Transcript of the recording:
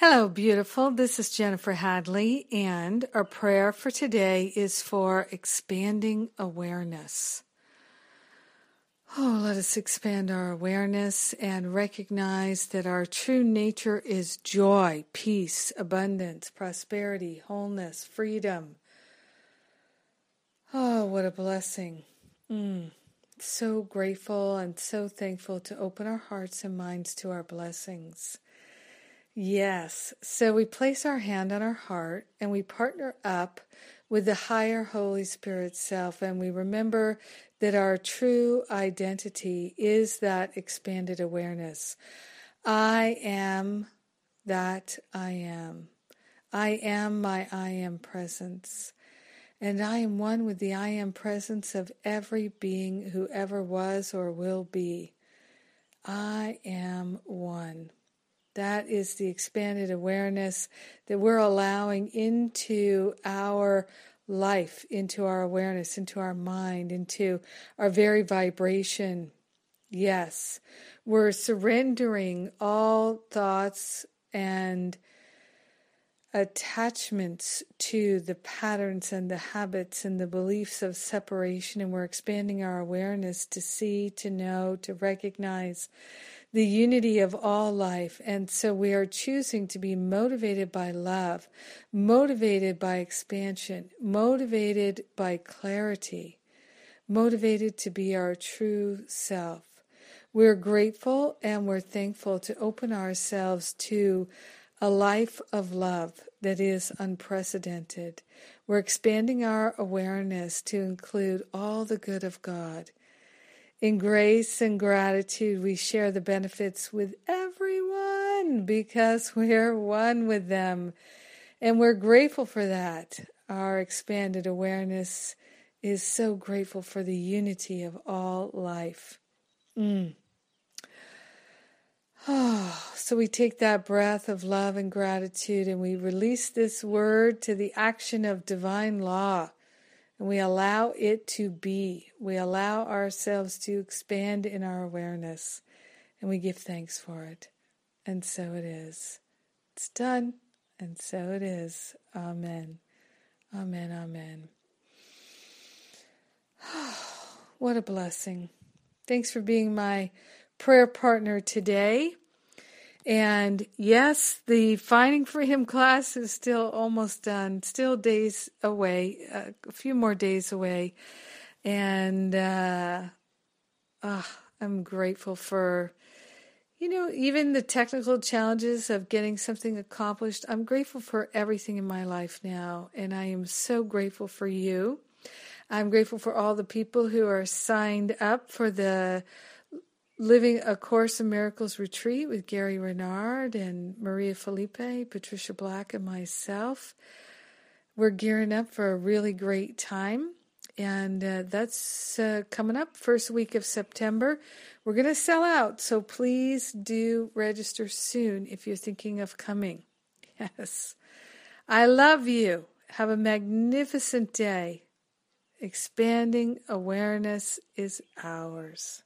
Hello, beautiful. This is Jennifer Hadley, and our prayer for today is for expanding awareness. Oh, let us expand our awareness and recognize that our true nature is joy, peace, abundance, prosperity, wholeness, freedom. Oh, what a blessing. Mm. So grateful and so thankful to open our hearts and minds to our blessings. Yes. So we place our hand on our heart and we partner up with the higher Holy Spirit self. And we remember that our true identity is that expanded awareness. I am that I am. I am my I am presence. And I am one with the I am presence of every being who ever was or will be. I am one. That is the expanded awareness that we're allowing into our life, into our awareness, into our mind, into our very vibration. Yes, we're surrendering all thoughts and attachments to the patterns and the habits and the beliefs of separation, and we're expanding our awareness to see, to know, to recognize the unity of all life. And so we are choosing to be motivated by love, motivated by expansion, motivated by clarity, motivated to be our true self. We're grateful and we're thankful to open ourselves to a life of love that is unprecedented. We're expanding our awareness to include all the good of God in grace and gratitude, we share the benefits with everyone because we're one with them. And we're grateful for that. Our expanded awareness is so grateful for the unity of all life. Mm. Oh, so we take that breath of love and gratitude and we release this word to the action of divine law and we allow it to be. We allow ourselves to expand in our awareness and we give thanks for it. And so it is. It's done, and so it is. Amen. Amen. Amen. what a blessing. Thanks for being my prayer partner today. And yes, the Finding Freedom class is still almost done, still days away, uh, a few more days away. And uh, uh, I'm grateful for, you know, even the technical challenges of getting something accomplished. I'm grateful for everything in my life now. And I am so grateful for you. I'm grateful for all the people who are signed up for the Living a Course in Miracles retreat with Gary Renard and Maria Felipe, Patricia Black, and myself. We're gearing up for a really great time, and uh, that's uh, coming up first week of September. We're going to sell out, so please do register soon if you're thinking of coming. Yes. I love you. Have a magnificent day. Expanding awareness is ours.